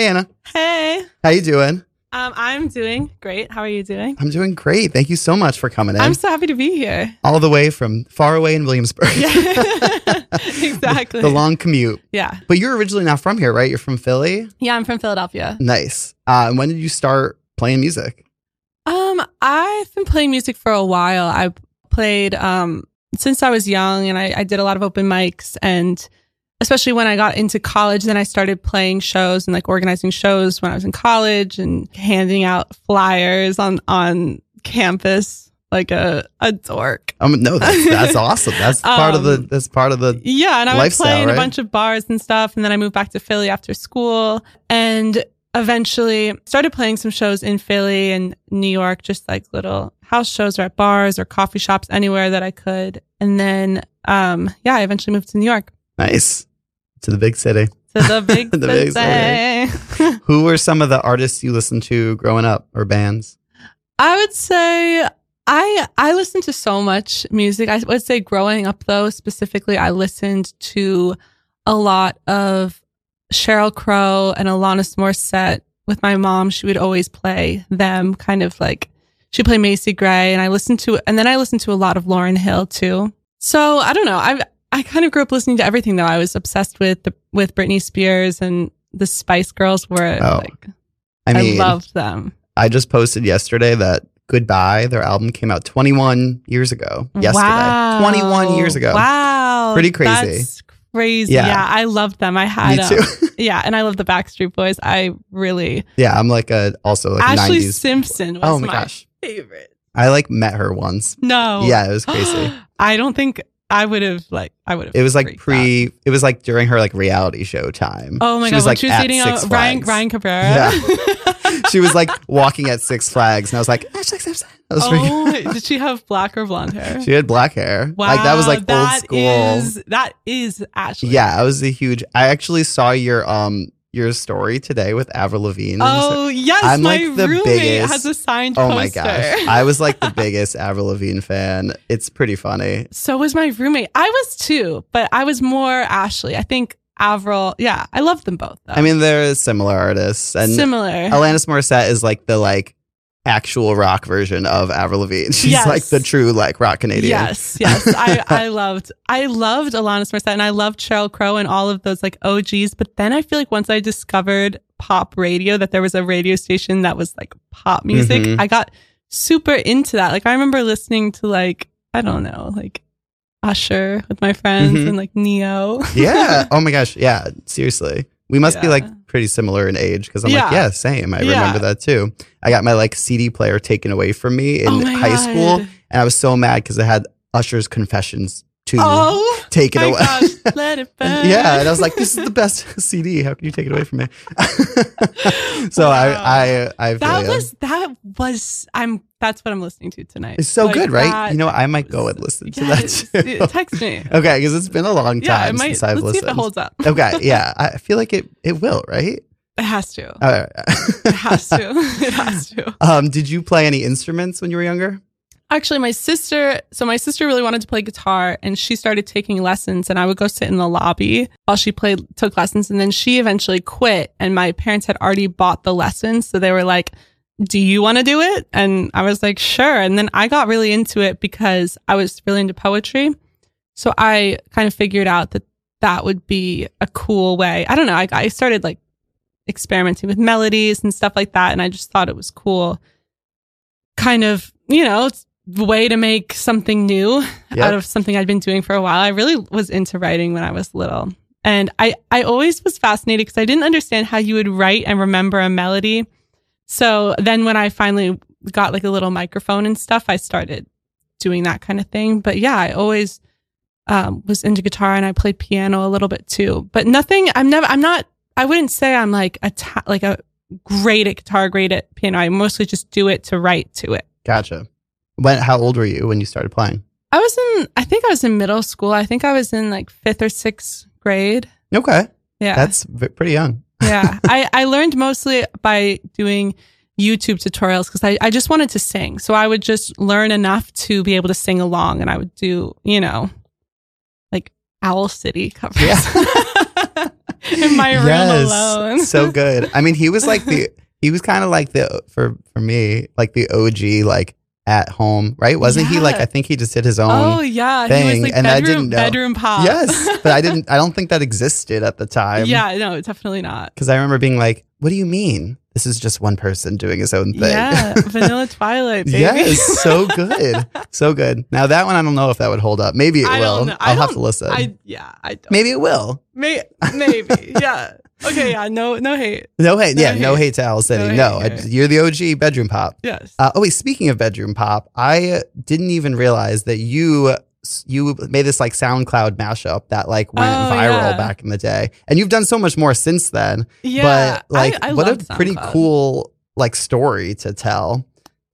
Hey Anna, Hey, how you doing? um, I'm doing great. How are you doing? I'm doing great. Thank you so much for coming in. I'm so happy to be here. all the way from far away in Williamsburg. Yeah, exactly. the long commute. yeah, But you're originally not from here, right? You're from Philly. yeah. I'm from Philadelphia. Nice. Uh, and when did you start playing music? Um, I've been playing music for a while. I played um since I was young, and I, I did a lot of open mics, and especially when I got into college, then I started playing shows and like organizing shows when I was in college and handing out flyers on on campus like a a dork. Um, no, that's, that's awesome. That's part of the. Um, That's part of the. Yeah, and I was playing right? a bunch of bars and stuff, and then I moved back to Philly after school, and eventually started playing some shows in Philly and New York, just like little house shows or at bars or coffee shops, anywhere that I could. And then, um, yeah, I eventually moved to New York, Nice. To the big city. to the big The big city. Who were some of the artists you listened to growing up or bands? I would say I I listened to so much music. I would say growing up though, specifically I listened to a lot of Sheryl Crow and Alanis Morissette with my mom. She would always play them kind of like she played Macy Gray and I listened to and then I listened to a lot of Lauryn Hill too. So I don't know. I I kind of grew up listening to everything though. I was obsessed with the with Britney Spears and the Spice Girls were Oh, like I mean, I loved them. I just posted yesterday that Goodbye, their album came out 21 years ago. Yesterday. Wow. 21 years ago. Wow. Pretty crazy. That's crazy. Yeah. Yeah. I loved them. I had Me um, too. yeah, and I love the Backstreet Boys. I really yeah, I'm like a also like Ashlee 90s. Simpson was oh my my, gosh. favorite. I like met her once. No. Yeah, it was crazy. I don't think I would have like I would have It was like freaked out. pre. It was like during her like reality show time. Oh my she god, was like she was at dating Six uh, Ryan Flags. Ryan Cabrera. Yeah. she was like walking at Six Flags, and I was like, Simpson. I was oh, did she have black or blonde hair? she had black hair. Wow, like that was like old school. is- that is Ashlee. yeah, I was a huge. I actually saw your um your story today with Avril Lavigne. Oh yes, I'm, my like, the roommate biggest- has a signed Oh poster. my gosh. I was like the biggest Avril Lavigne fan. It's pretty funny. So was my roommate. I was too, but I was more Ashlee. I think Avril. Yeah, I love them both. Though. I mean, they're similar artists. And similar. Alanis Morissette is like the like actual rock version of Avril Lavigne. She's Yes. like the true like rock Canadian. Yes, yes. I, I loved I loved Alanis Morissette and I loved Sheryl Crow and all of those like OGs. But then I feel like once I discovered pop radio, that there was a radio station that was like pop music, Mhm. I got super into that. Like I remember listening to like I don't know, like Usher with my friends Mhm. and like Ne-Yo. Yeah. Oh my gosh. Yeah. Seriously. We must be like pretty similar in age because I'm like, Yeah. yeah, same. I Yeah. remember that too. I got my like CD player taken away from me in Oh high God. school, and I was so mad because I had Usher's Confessions too Oh taken my away. gosh, let it burn. Yeah, and I was like, "This is the best CD. How can you take it away from me?" so Wow. I, I, I feel That was that was I'm that's what I'm listening to tonight. It's so Like, good, right? that you know, I might go and listen to that too. Text me. okay, because it's been a long Yeah, time might. since I've Let's see if it holds up. okay, yeah, I feel like it. It will, right? It has to. Right. It has to. it has to. Um, did you play any instruments when you were younger? Actually, my sister, so my sister really wanted to play guitar and she started taking lessons and I would go sit in the lobby while she played, took lessons. And then she eventually quit and my parents had already bought the lessons. So they were like, do you want to do it? And I was like, sure. And then I got really into it because I was really into poetry. So I kind of figured out that that would be a cool way. I don't know. I, I started like experimenting with melodies and stuff like that. And I just thought it was cool. Kind of, you know, way to make something new Yep. out of something I'd been doing for a while. I really was into writing when I was little. And I, I always was fascinated because I didn't understand how you would write and remember a melody. So then when I finally got like a little microphone and stuff, I started doing that kind of thing. But yeah, I always um, was into guitar and I played piano a little bit too. But nothing. I'm never. I'm not. I wouldn't say I'm like a ta- like a great at guitar, great at piano. I mostly just do it to write to it. Gotcha. When? How old were you when you started playing? I was in. I think I was in middle school. I think I was in like fifth or sixth grade. Okay, Yeah, that's v- pretty young. yeah. I I learned mostly by doing YouTube tutorials because I, I just wanted to sing. So I would just learn enough to be able to sing along and I would do, you know, like Owl City covers. Yeah. in my room alone. so good. I mean, he was like the he was kind of like the for for me like the OG like at home, right? Wasn't he like I think he just did his own Oh yeah, he was thing, like and I didn't know. bedroom pop. Yes, but I didn't I don't think that existed at the time. yeah, no, definitely not. Cuz I remember being like, "What do you mean? This is just one person doing his own thing." Yeah, Vanilla Twilight, baby. yes, so good. So good. Now that one I don't know if that would hold up. Maybe it I will. don't know. I I'll have to listen. I yeah, I don't. Maybe it will. May, maybe yeah. Okay, yeah, no, no hate. No hate. No yeah, no hate. hate to Owl City. No No, I, you're the OG bedroom pop. Yes. Uh, oh wait, speaking of bedroom pop, I didn't even realize that you you made this like SoundCloud mashup that like went Oh, viral yeah. back in the day, and you've done so much more since then. yeah, but like, I, I what a loved pretty cool like story to tell.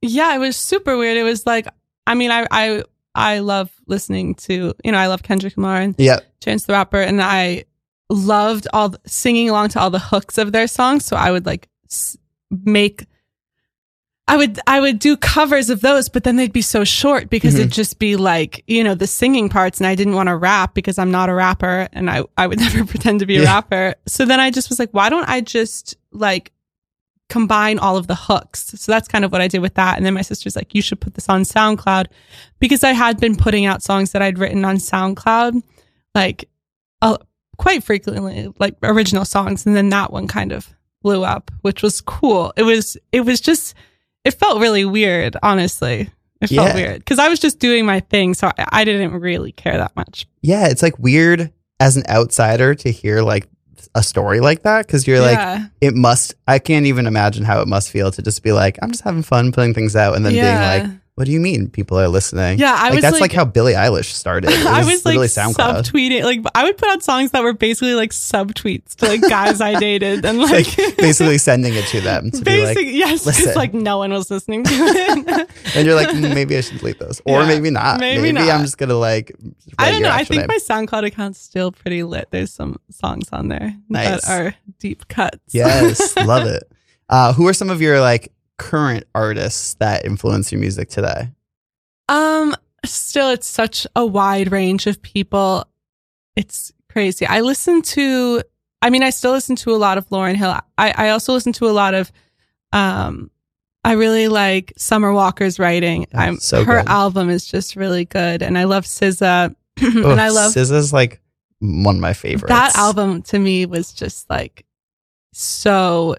Yeah, it was super weird. It was like, I mean, I I I love listening to you know I love Kendrick Lamar and Yep. Chance the Rapper, and I loved all the, singing along to all the hooks of their songs. So I would like s- make. I would I would do covers of those, but then they'd be so short because Mhm. it'd just be like you know the singing parts, and I didn't want to rap because I'm not a rapper, and I I would never pretend to be a Yeah. rapper. So then I just was like, why don't I just like combine all of the hooks? So that's kind of what I did with that. And then my sister's like, you should put this on SoundCloud because I had been putting out songs that I'd written on SoundCloud, like uh, quite frequently, like original songs. And then that one kind of blew up, which was cool. It was, it was just, it felt really weird, honestly. It felt Yeah. weird because I was just doing my thing. So I, I didn't really care that much. Yeah, it's like weird as an outsider to hear like a story like that because you're like, yeah. it must. I can't even imagine how it must feel to just be like, I'm just having fun putting things out, and then yeah. being like, what do you mean people are listening? yeah, I like was that's like, like, how Billie Eilish started. It I was like SoundCloud. subtweeting, like I would put out songs that were basically like subtweets to like guys I dated, and like, like basically sending it to them to be like, yes, like no one was listening to it. and you're like, "Mm, maybe I should delete those, or Yeah, maybe not. maybe Maybe, not. I'm just gonna like. I don't know. I think name. my SoundCloud account's still pretty lit. There's some songs on there Nice. that are deep cuts. yes, love it. Uh, who are some of your like current artists that influence your music today? Um, still, it's such a wide range of people. It's crazy. I listen to, I mean, I still listen to a lot of Lauryn Hill. I, I also listen to a lot of, um, I really like Summer Walker's writing. Oh, I'm so her good. album is just really good, and I love SZA, Oh, and I love SZA's like one of my favorites. that album. To me, was just like so.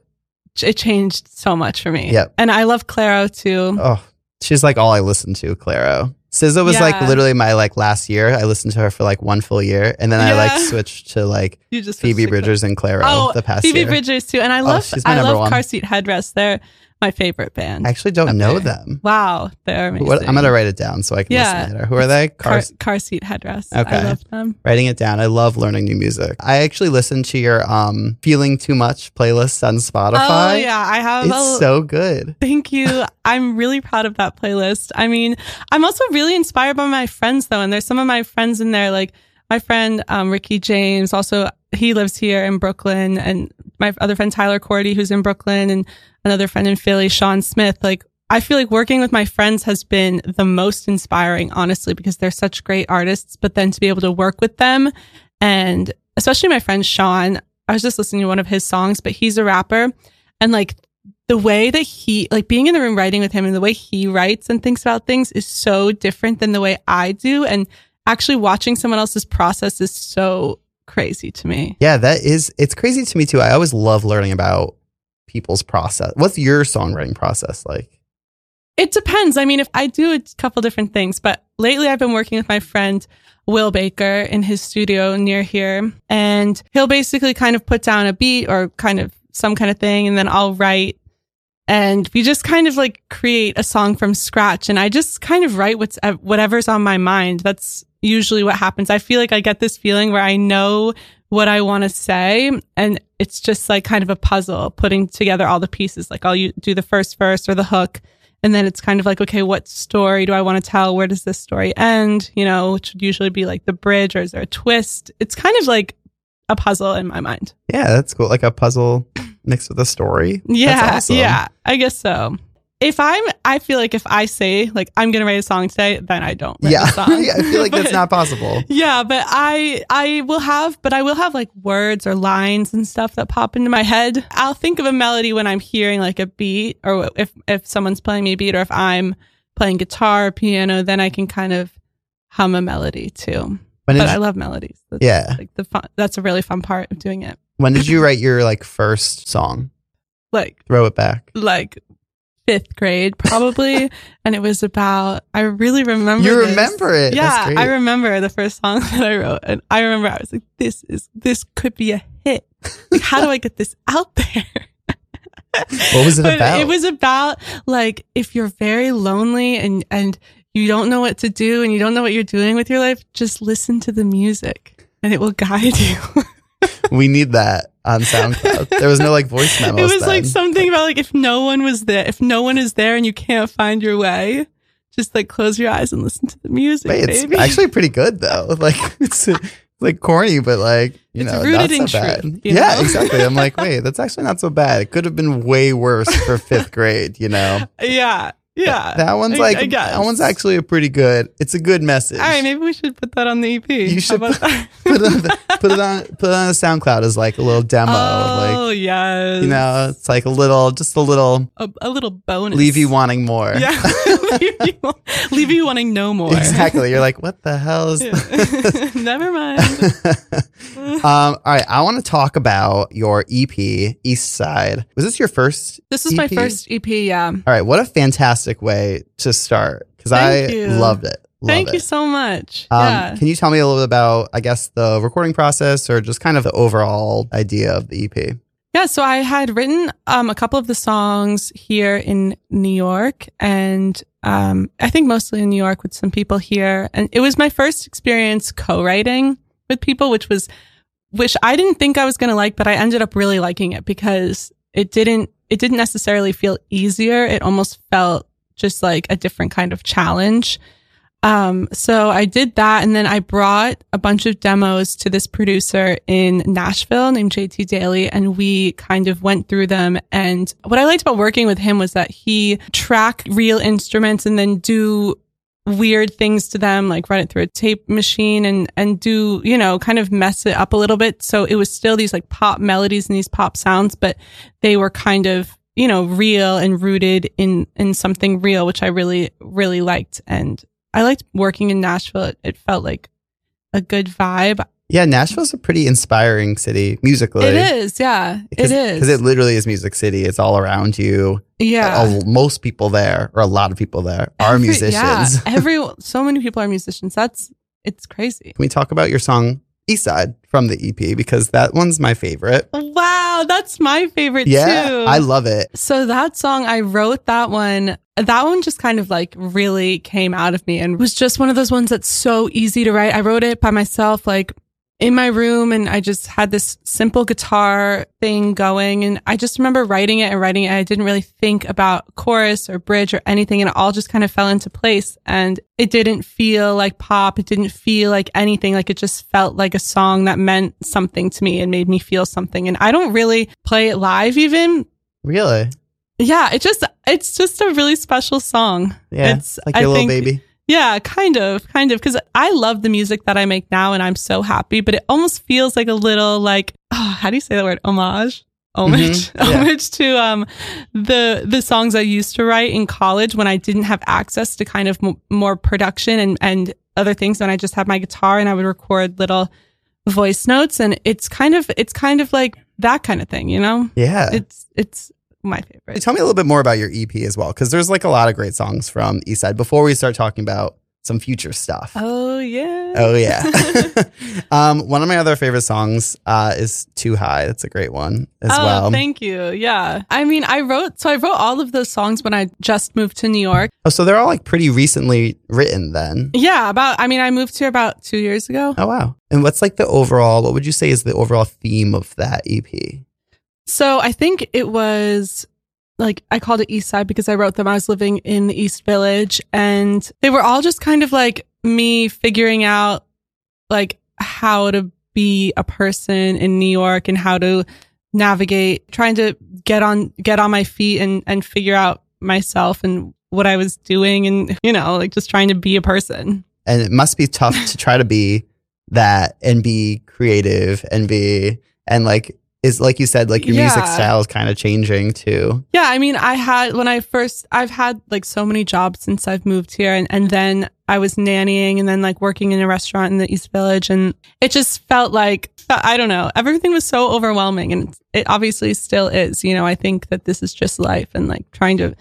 It changed so much for me. Yep. and I love Clairo too. Oh, she's like all I listen to. Clairo. SZA was like literally my like last year. I listened to her for like one full year, and then I like switched to like You just Phoebe. Bridgers and Clairo Oh, the past Phoebe year. Bridgers too, and I Oh, love she's my I love one. Car Seat Headrest. They're my favorite band. I actually don't know there. them. wow, they're amazing. What, I'm gonna write it down so I can Yeah. listen later. Who are they? car, car seat headrest. Okay. I love them. Writing it down. I love learning new music. I actually listened to your um "Feeling Too Much" playlist on Spotify. Oh yeah, I have. it's a, so good. Thank you. I'm really proud of that playlist. I mean, I'm also really inspired by my friends though, and there's some of my friends in there, like my friend um, Ricky James. Also, he lives here in Brooklyn, and my other friend Tyler Cordy, who's in Brooklyn, and another friend in Philly, Sean Smith. Like, I feel like working with my friends has been the most inspiring, honestly, because they're such great artists. But then to be able to work with them, and especially my friend Sean, I was just listening to one of his songs, but he's a rapper, and like the way that he like being in the room writing with him and the way he writes and thinks about things is so different than the way I do. And actually watching someone else's process is so crazy to me. Yeah, that is. It's crazy to me too. I always love learning about people's process. What's your songwriting process like? It depends. I mean, if I do a couple different things, but lately I've been working with my friend Will Baker in his studio near here, and he'll basically kind of put down a beat or kind of some kind of thing, and then I'll write. And we just kind of like create a song from scratch. And I just kind of write what's, uh, whatever's on my mind. That's usually what happens. I feel like I get this feeling where I know what I want to say. And it's just like kind of a puzzle putting together all the pieces. Like I'll do the first verse or the hook. And then it's kind of like, okay, what story do I want to tell? Where does this story end? You know, which would usually be like the bridge or is there a twist? It's kind of like a puzzle in my mind. Yeah, that's cool. Like a puzzle mixed with a story. Yeah. Awesome. Yeah. I guess so. If I'm, I feel like if I say like I'm gonna write a song today, then I don't. Yeah, song. I feel like that's not possible. Yeah, but I I will have, but I will have like words or lines and stuff that pop into my head. I'll think of a melody when I'm hearing like a beat, or if if someone's playing me a beat, or if I'm playing guitar or piano, then I can kind of hum a melody too. When But I love melodies. That's, yeah, like the fun. That's a really fun part of doing it. when did you write your like first song? Like Throw it back. like fifth grade probably, and it was about. I really remember. You this. remember it? Yeah. I remember the first song that I wrote, and I remember I was like, "This is this could be a hit. Like, how do I get this out there?" What was it But about? It was about like if you're very lonely and and you don't know what to do and you don't know what you're doing with your life, just listen to the music and it will guide you. We need that on SoundCloud. There was no like voice memos. it was like something about like if no one was there, if no one is there and you can't find your way, just like close your eyes and listen to the music, Wait, it's baby. actually pretty good though. Like it's like corny, but like you It's know, rooted not in so bad. truth, yeah, know? exactly. I'm like, wait, that's actually not so bad. It could have been way worse for fifth grade. You know, yeah, yeah. that one's I- like I that one's actually a pretty good. It's a good message. All right, maybe we should put that on the EP. You should about put it on put it on put it on a SoundCloud as like a little demo. oh like yes, you know, it's like a little, just a little a, a little bonus. leave you wanting more. Yeah, leave, you, wanting no more. exactly. You're like, what the hell is? Yeah. Never mind. um, all right, I want to talk about your EP, East Side. Was this your first? This is my first EP. Yeah. All right, what a fantastic way to start because I you. loved it. Love Thank it. you so much. Um, yeah. Can you tell me a little bit about, I guess, the recording process or just kind of the overall idea of the EP? Yeah, so I had written um, a couple of the songs here in New York, and um, I think mostly in New York with some people here. And it was my first experience co-writing with people, which was, which I didn't think I was going to like, but I ended up really liking it because it didn't, it didn't necessarily feel easier. It almost felt just like a different kind of challenge. Um, so I did that and then I brought a bunch of demos to this producer in Nashville named JT Daly and we kind of went through them. And what I liked about working with him was that he track real instruments and then do weird things to them, like run it through a tape machine and, and do, you know, kind of mess it up a little bit. So it was still these like pop melodies and these pop sounds, but they were kind of, you know, real and rooted in, in something real, which I really, really liked. And I liked working in Nashville. It, it felt like a good vibe. Yeah, Nashville's a pretty inspiring city musically. It is. Yeah. It is. Because it literally is Music City. It's all around you. yeah. Most people there, or a lot of people there, are Every- musicians. Yeah. Every, so many people are musicians. That's, it's crazy. Can we talk about your song East Side from the EP? Because that one's my favorite. Wow. That's my favorite Yeah, too. I love it. So that song, I wrote that one. That one just kind of like really came out of me and was just one of those ones that's so easy to write. I wrote it by myself, like in my room, and I just had this simple guitar thing going. And I just remember writing it and writing it. I didn't really think about chorus or bridge or anything, and it all just kind of fell into place. And it didn't feel like pop. It didn't feel like anything. Like it just felt like a song that meant something to me and made me feel something. And I don't really play it live even, Really? yeah, it just it's just a really special song. Yeah. It's- like I your little think- baby. Yeah, kind of, kind of, because I love the music that I make now, and I'm so happy. But it almost feels like a little like oh, how do you say that word? Homage, homage, Mhm, yeah. homage to um the the songs I used to write in college when I didn't have access to kind of m- more production and and other things. When I just had my guitar and I would record little voice notes, and it's kind of it's kind of like that kind of thing, you know? Yeah. It's it's my favorite. Tell me a little bit more about your EP as well, because there's like a lot of great songs from East Side before we start talking about some future stuff. Oh yeah. Oh yeah. um, one of my other favorite songs uh, is "Too High." That's a great one as oh, well. thank you. Yeah. I mean, I wrote so I wrote all of those songs when I just moved to New York. oh, so they're all like pretty recently written then. Yeah, about I mean, I moved here about 2 years ago. Oh wow. And what's like the overall? What would you say is the overall theme of that EP? So, I think it was like I called it East Side because I wrote them I was living in the East Village and they were all just kind of like me figuring out like how to be a person in New York and how to navigate trying to get on get on my feet and and figure out myself and what I was doing and, you know, like just trying to be a person. And it must be tough to try to be that and be creative and be, and like, is like you said, like your music style is kind of changing too. Yeah, I mean, I had when I first, I've had like so many jobs since I've moved here, and and then I was nannying, and then like working in a restaurant in the East Village, and it just felt like I don't know, everything was so overwhelming, and it obviously still is. You know, I think that this is just life, and like trying to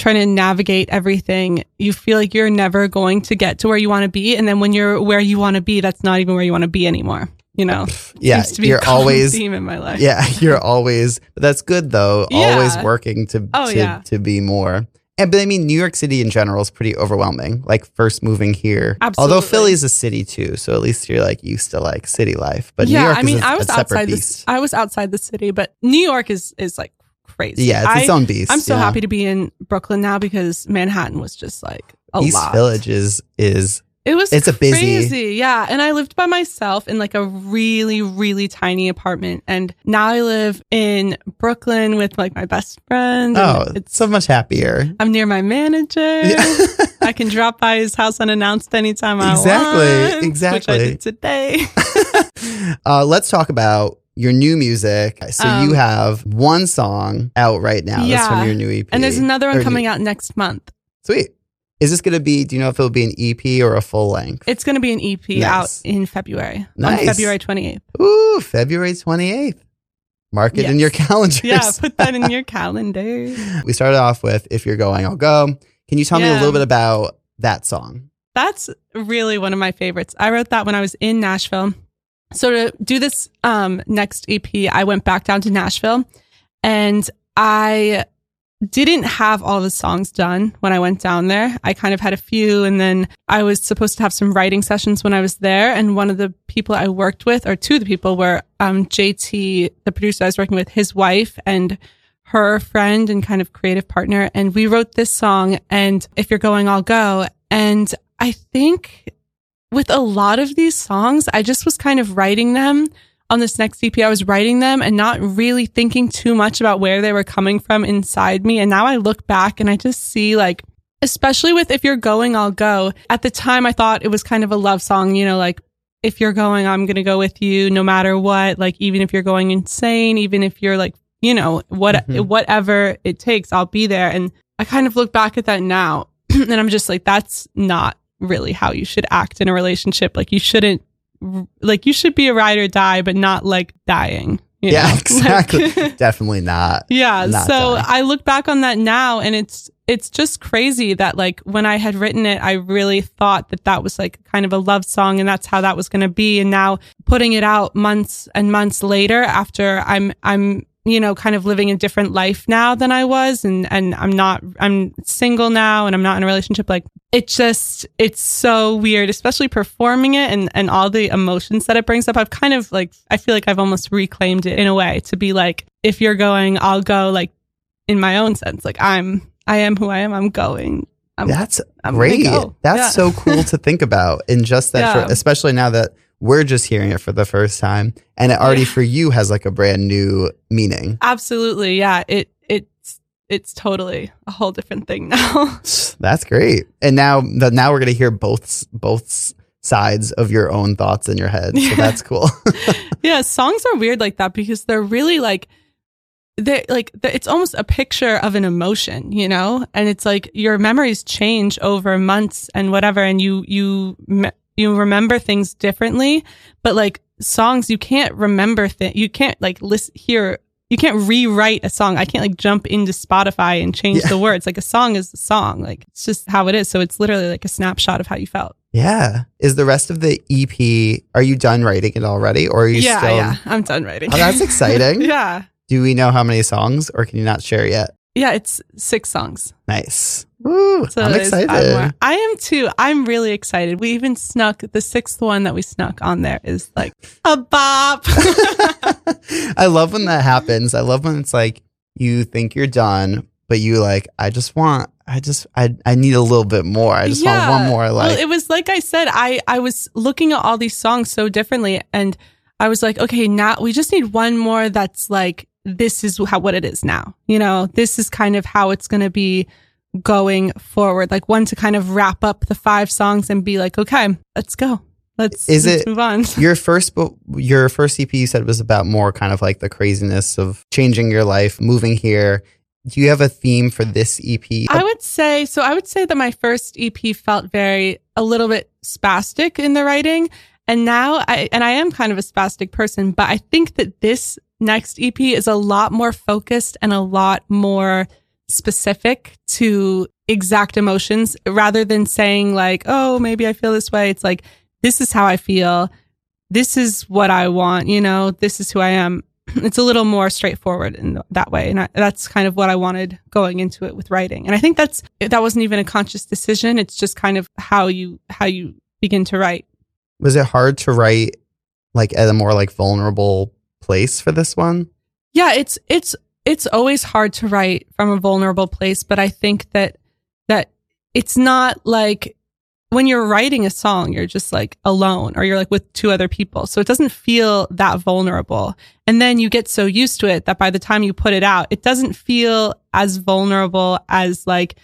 trying to navigate everything you feel like you're never going to get to where you want to be and then when you're where you want to be that's not even where you want to be anymore you know Yeah. To be You're always, theme in my life yeah, you're always, but that's good though. Always working to, Oh, to, yeah. to be more. And, but I mean, New York City in general is pretty overwhelming. Like first moving here, although Absolutely. Philly's a city too, so at least you're like used to like city life. But New York I mean, a, I was outside this. I was outside the city, but New York is is like crazy. yeah, it's I, its own beast. I'm so yeah. happy to be in Brooklyn now because Manhattan was just like a East lot. Village is is It was it's a busy- crazy, yeah. And I lived by myself in like a really, really tiny apartment, and now I live in Brooklyn with like my best friend. oh, it's so much happier. I'm near my manager. Yeah. I can drop by his house unannounced anytime I Exactly, want. exactly. Exactly. Today. uh, let's talk about your new music. So Um, you have one song out right now. That's Yeah. from your new EP. and there's another one new- coming out next month. Sweet. Is this going to be? Do you know if it'll be an EP or a full length? It's going to be an EP Nice. out in February, Nice. on February 28th. Ooh, February twenty eighth. Mark it in your calendars. Yeah, put that in your calendar. we started off with "If You're Going, I'll Go." Can you tell me a little bit about that song? That's really one of my favorites. I wrote that when I was in Nashville. So to do this um, next EP, I went back down to Nashville and I didn't have all the songs done when I went down there. I kind of had a few and then I was supposed to have some writing sessions when I was there. And one of the people I worked with, or two of the people were um, JT, the producer I was working with, his wife and her friend and kind of creative partner. And we wrote this song and if you're going, I'll go. And I think with a lot of these songs, I just was kind of writing them on this next EP. I was writing them and not really thinking too much about where they were coming from inside me. And now I look back and I just see like, especially with If You're Going, I'll Go. At the time, I thought it was kind of a love song, you know, like, if you're going, I'm going to go with you no matter what. Like, even if you're going insane, even if you're like, you know, what, Mhm. whatever it takes, I'll be there. And I kind of look back at that now and I'm just like, that's not really how you should act in a relationship. Like, you shouldn't, like, you should be a ride or die, but not like dying. you yeah, know? exactly. Like- Definitely not. yeah. Not so die. I look back on that now and it's, it's just crazy that like when I had written it, I really thought that that was like kind of a love song and that's how that was going to be. And now putting it out months and months later after I'm, I'm, you know, kind of living a different life now than I was. And, and I'm not, I'm single now and I'm not in a relationship. Like it just, it's so weird, especially performing it and, and all the emotions that it brings up. I've kind of like, I feel like I've almost reclaimed it in a way to be like, if you're going, I'll go like in my own sense. Like I'm, I am who I am. I'm going. I'm, That's I'm great. go. That's Yeah. so cool to think about in just that Yeah. short, especially now that we're just hearing it for the first time and it already Yeah. for you has like a brand new meaning. Absolutely. Yeah. It, it's, it's totally a whole different thing now. That's great. And now that now we're going to hear both both sides of your own thoughts in your head. So Yeah. that's cool. yeah. Songs are weird like that because they're really like, they're like the- it's almost a picture of an emotion, you know, and it's like your memories change over months and whatever, and you you you remember things differently. But like songs, you can't remember things. You can't like listen hear. You can't rewrite a song. I can't like jump into Spotify and change Yeah. the words. Like a song is a song. Like it's just how it is. So it's literally like a snapshot of how you felt. yeah. Is the rest of the EP are you done writing it already or are you yeah, still yeah. I'm done writing. Oh, that's exciting. yeah, Do we know how many songs or can you not share yet? yeah. It's six songs. Nice. Woo, So I'm excited. more. I am too. I'm really excited. We even snuck the sixth one that we snuck on there is like a bop. I love when that happens. I love when it's like you think you're done, but you like, I just want, I just, I, I need a little bit more. I just want one more. well, Like, it was like I said, I I was looking at all these songs so differently, and I was like, okay, now we just need one more that's like this is how what it is now. You know, this is kind of how it's going to be going forward. Like one to kind of wrap up the five songs and be like, okay, let's go. Let's, Is let's it- move on. Your first book, your first EP you said was about more kind of like the craziness of changing your life, moving here. Do you have a theme for this EP? I would say so. I would say that my first EP felt very a little bit spastic in the writing, and now I and I am kind of a spastic person, but I think that this next EP is a lot more focused and a lot more specific to exact emotions rather than saying like, "Oh, maybe I feel this way." It's like this is how I feel. This is what I want. You know, this is who I am it's a little more straightforward in that way and I, that's kind of what i wanted going into it with writing and i think that's that wasn't even a conscious decision it's just kind of how you how you begin to write was it hard to write like at a more like vulnerable place for this one? yeah it's it's it's always hard to write from a vulnerable place but i think that that it's not like when you're writing a song you're just like alone or you're like with two other people. So it doesn't feel that vulnerable. And then you get so used to it that by the time you put it out it doesn't feel as vulnerable as like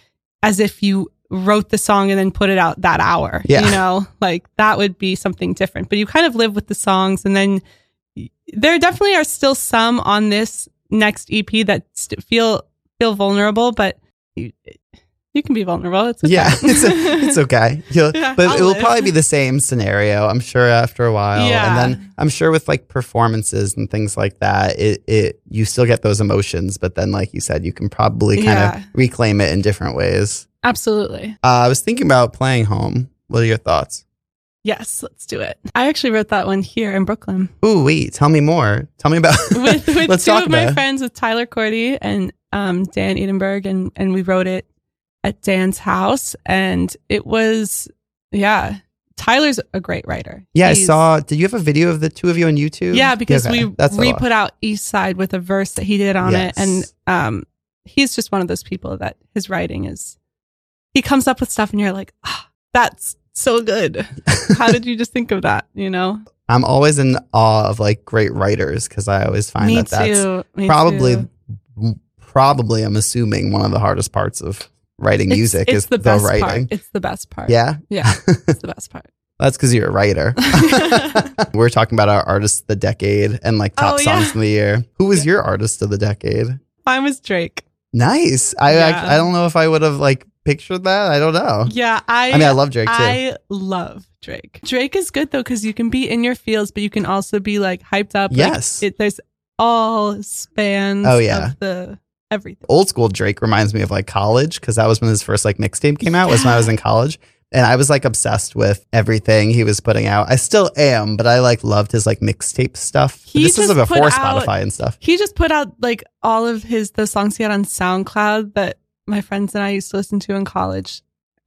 as if you wrote the song and then put it out that hour Yeah. you know? Like that would be something different. But you kind of live with the songs and then there definitely are still some on this next EP that st- feel feel vulnerable, but you, you can be vulnerable. It's okay. Yeah, it's, it's okay. Yeah, but I'll it will live. probably be the same scenario, I'm sure, after a while. Yeah. And then I'm sure with like performances and things like that, it, it you still get those emotions, but then, like you said, you can probably kind Yeah. of reclaim it in different ways. Absolutely. Uh, I was thinking about playing home. What are your thoughts? Yes, let's do it. I actually wrote that one here in Brooklyn Ooh, wait, tell me more. Tell me about with, with Let's two talk of my it. friends, with Tyler Cordy and um, Dan Edinburgh, and and we wrote it at Dan's house, and it was yeah. Tyler's a great writer. Yeah, I saw. Did you have a video of the two of you on YouTube? Yeah, because Okay, we that's we put out East Side with a verse that he did on Yes. it, and um, he's just one of those people that his writing is. He comes up with stuff, and you're like, ah, "That's so good." How did you just think of that? You know, I'm always in awe of like great writers because I always find me that that's me probably too. probably I'm assuming one of the hardest parts of writing It's- music it's is the the, best writing. part. It's the best part. Yeah, yeah, it's the best part. that's because you're a writer. We're talking about our artists of the decade and like top Oh, songs of the year. Who was your artist of the decade? Mine was Drake. Nice. I Yeah. act- I don't know if I would have like pictured that. I don't know. Yeah, I. I mean, I love Drake too. I love Drake. Drake is good though because you can be in your feels, but you can also be like hyped up. Like, Yes. it, there's all spans. Oh, yeah. of the everything. Old school Drake reminds me of like college because that was when his first like mixtape came out. Was when I was in college. And I was like obsessed with everything he was putting out. I still am, but I like loved his like mixtape stuff. He this was just before out- Spotify and stuff. He just put out like all of his the songs he had on SoundCloud that my friends and I used to listen to in college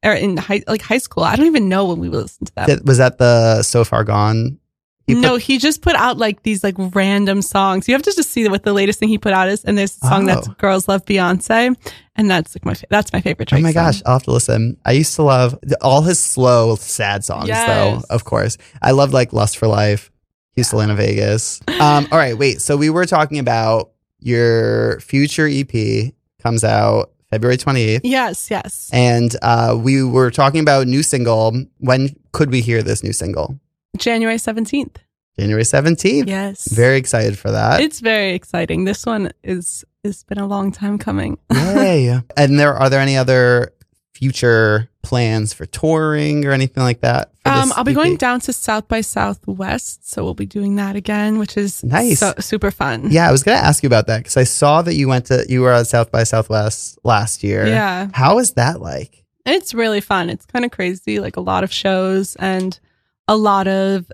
or in high like high school. I don't even know when we listened to that. That- was that the So Far Gone? He put- no, he just put out like these like random songs. You have to just see what the latest thing he put out is. And there's a song that's Oh. "Girls Love Beyonce," and that's like my fa- that's my favorite. Oh Drake my song. gosh, I'll have to listen. I used to love all his slow, sad songs, Yes. though, of course. I loved like Lust for Life, Houston, Atlanta, Vegas. Um, all right, wait. So we were talking about your future EP comes out February 28th. Yes, yes. And uh, we were talking about new single. When could we hear this new single? January seventeenth. January 17th. Yes, Very excited for that. It's very exciting. This one is it's been a long time coming. Yay. and there are there any other future plans for touring or anything like that? Um, I'll be EP? going down to South by Southwest, so we'll be doing that again, which is Nice. so, super fun. Yeah, I was going to ask you about that because I saw that you went to you were at South by Southwest last year. yeah. How is that like? It's really fun. It's kind of crazy, like a lot of shows and a lot of,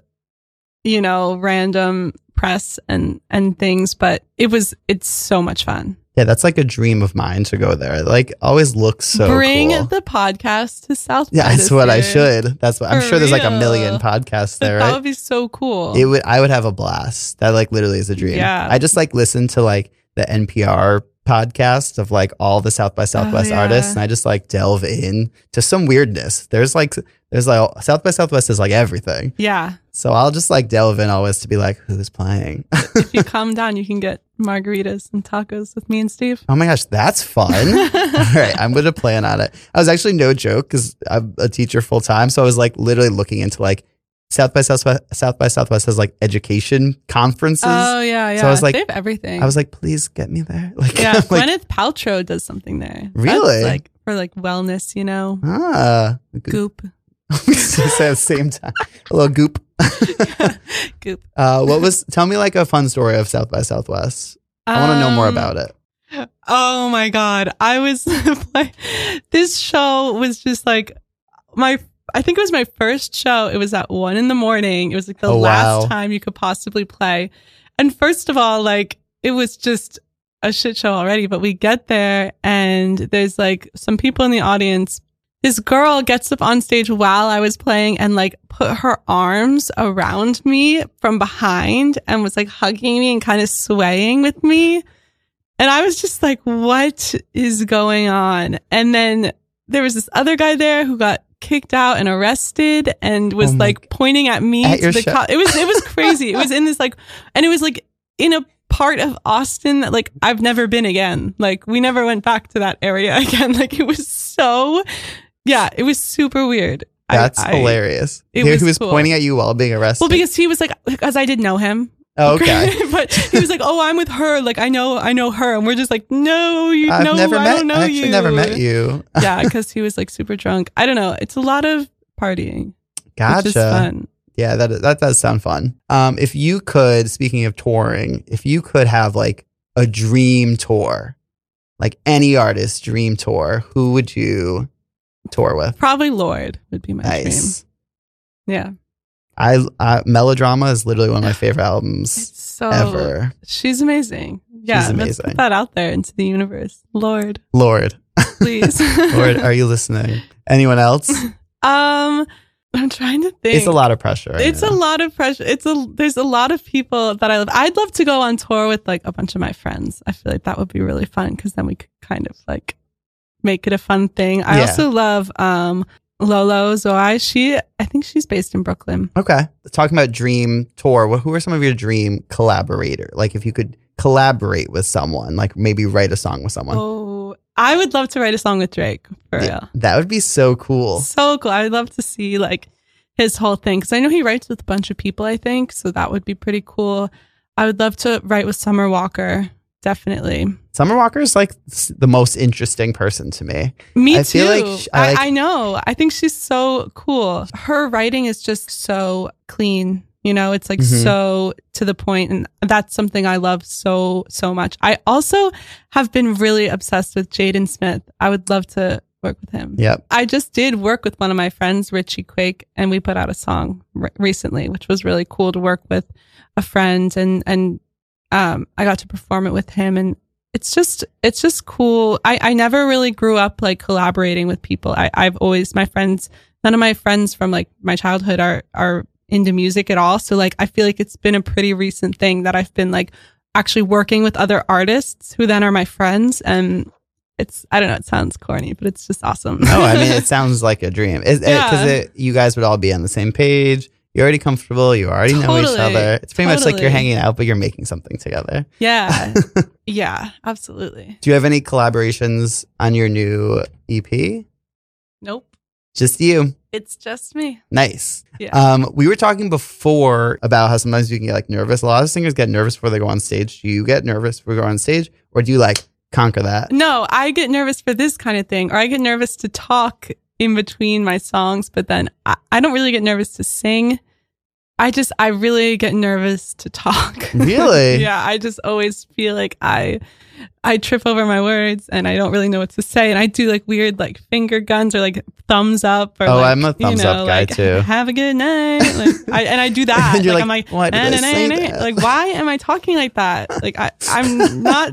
you know, random press and and things. But it was it's so much fun. Yeah, that's like a dream of mine to go there. Like, always looks so Bring cool. the podcast to South. yeah, that's what I should. That's what I'm For sure. There's like a million podcasts there, That right? would be so cool. It would. I would have a blast. That like literally is a dream. Yeah. I just like listen to like the NPR podcast of like all the South by Southwest Oh, yeah. artists, and I just like delve in to some weirdness. There's like there's like South by Southwest is like everything. Yeah. So I'll just like delve in always to be like, who's playing? If you come down, you can get margaritas and tacos with me and Steve. oh my gosh, that's fun. All right, I'm gonna plan on it. I was actually no joke because I'm a teacher full time, so I was like literally looking into like South by Southwest. South by Southwest has like education conferences. Oh yeah, yeah. So I was like- they have everything. I was like, please get me there. Like, yeah, like, Gwyneth Paltrow does something there. Really? That's like for like wellness, you know, ah, goop. Say at the same time, a little goop. goop. Uh, what was? Tell me like a fun story of South by Southwest. I want to know more Um, about it. Oh my god, I was this show was just like my. I think it was my first show. It was at one in the morning. It was like the Oh, last wow. time you could possibly play. And first of all, like it was just a shit show already. But we get there and there's like some people in the audience. This girl gets up on stage while I was playing and like put her arms around me from behind and was like hugging me and kind of swaying with me. And I was just like, what is going on? And then there was this other guy there who got kicked out and arrested and was Oh like pointing at me At to the co- it was it was crazy. it was in this like and it was like in a part of Austin that like I've never been again. Like we never went back to that area again. Like it was so yeah, it was super weird. That's I- hilarious. it he was he was cool. pointing at you while being arrested. Well, because he was like, because I didn't know him. Oh, okay. but he was like, "Oh, I'm with her. Like, I know, I know her." And we're just like, "No, you I've no, never I met. don't know I actually you." never met you. yeah, because he was like super drunk. I don't know. It's a lot of partying, Gotcha. fun. Yeah, that that does sound fun. Um, if you could, speaking of touring, if you could have like a dream tour, like any artist's dream tour, who would you tour with? Probably Lorde would be my Nice. dream. Yeah, I, I melodrama is literally one of my favorite albums it's so ever. she's amazing. Yeah, let's put that out there into the universe. Lord, Lord, please. Lord, are you listening? Anyone else? um, I'm trying to think. It's a lot of pressure. I It's a lot of pressure. It's a there's a lot of people that I love. I'd love to go on tour with like a bunch of my friends. I feel like that would be really fun because then we could kind of like make it a fun thing. I Yeah. also love um Lolo Zouaï. She I think she's based in Brooklyn. Okay. Talking about dream tour, wh- who are some of your dream collaborator? Like if you could collaborate with someone, like maybe write a song with someone. Oh, I would love to write a song with Drake for Yeah, real. That would be so cool. So cool. I'd love to see like his whole thing because I know he writes with a bunch of people. I think so. That would be pretty cool. I would love to write with Summer Walker. Definitely. Summer Walker is like the most interesting person to me. Me I too. feel like sh- I I, like- I know. I think she's so cool. Her writing is just so clean. You know, it's like Mhm. so to the point, and that's something I love so so much. I also have been really obsessed with Jaden Smith. I would love to work with him. Yep. I just did work with one of my friends, Richie Quake, and we put out a song re- recently, which was really cool to work with a friend and and um, I got to perform it with him, and it's just it's just cool. I I never really grew up like collaborating with people. I I've always my friends. None of my friends from like my childhood are are into music at all. So like I feel like it's been a pretty recent thing that I've been like actually working with other artists who then are my friends and it's I don't know it sounds corny but it's just awesome. No, I mean it sounds like a dream. Because Yeah. you guys would all be on the same page. You're already comfortable. You already know each other. It's pretty much like you're hanging out, but you're making something together. yeah. yeah, absolutely. Do you have any collaborations on your new EP? Nope. Just you. It's just me. Nice. Yeah. Um, we were talking before about how sometimes you can get like nervous. A lot of singers get nervous before they go on stage. Do you get nervous before you go on stage, or do you like conquer that? No, I get nervous for this kind of thing, or I get nervous to talk in between my songs, but then I, I don't really get nervous to sing. I just, I really get nervous to talk. Really? yeah. I just always feel like I, I trip over my words and I don't really know what to say. And I do like weird, like finger guns or like thumbs up. Or Oh, like, I'm a thumbs you up guy, like, too. Have a good night. Like, I, and I do that. And you're like, I'm like, like, "Why did I "Na, na, say na, na." that?" like, why am I talking like that? Like, I, I'm not.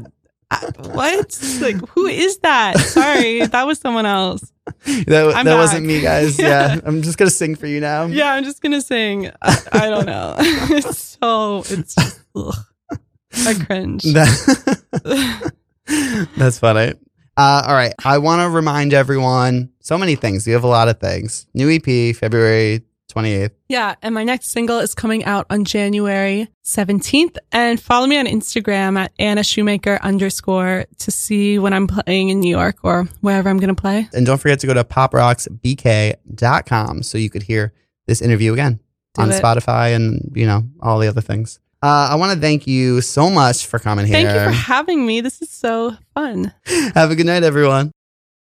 I- what? Like, who is that? Sorry, that was someone else. That, I'm that wasn't me, guys. Yeah, I'm just gonna sing for you now. Yeah, I'm just gonna sing. I, I don't know. it's so. It's just. Ugh. I cringe. That- That's funny. Uh, all right. I want to remind everyone so many things. You have a lot of things. New EP, February 28th. Yeah, and my next single is coming out on January 17th. And follow me on Instagram at Anna Shoemaker underscore to see when I'm playing in New York or wherever I'm going to play. And don't forget to go to poprocksbk.com so you could hear this interview again Do on it. Spotify and, you know, all the other things. Uh, I want to thank you so much for coming here. Thank you for having me. This is so fun. Have a good night, everyone.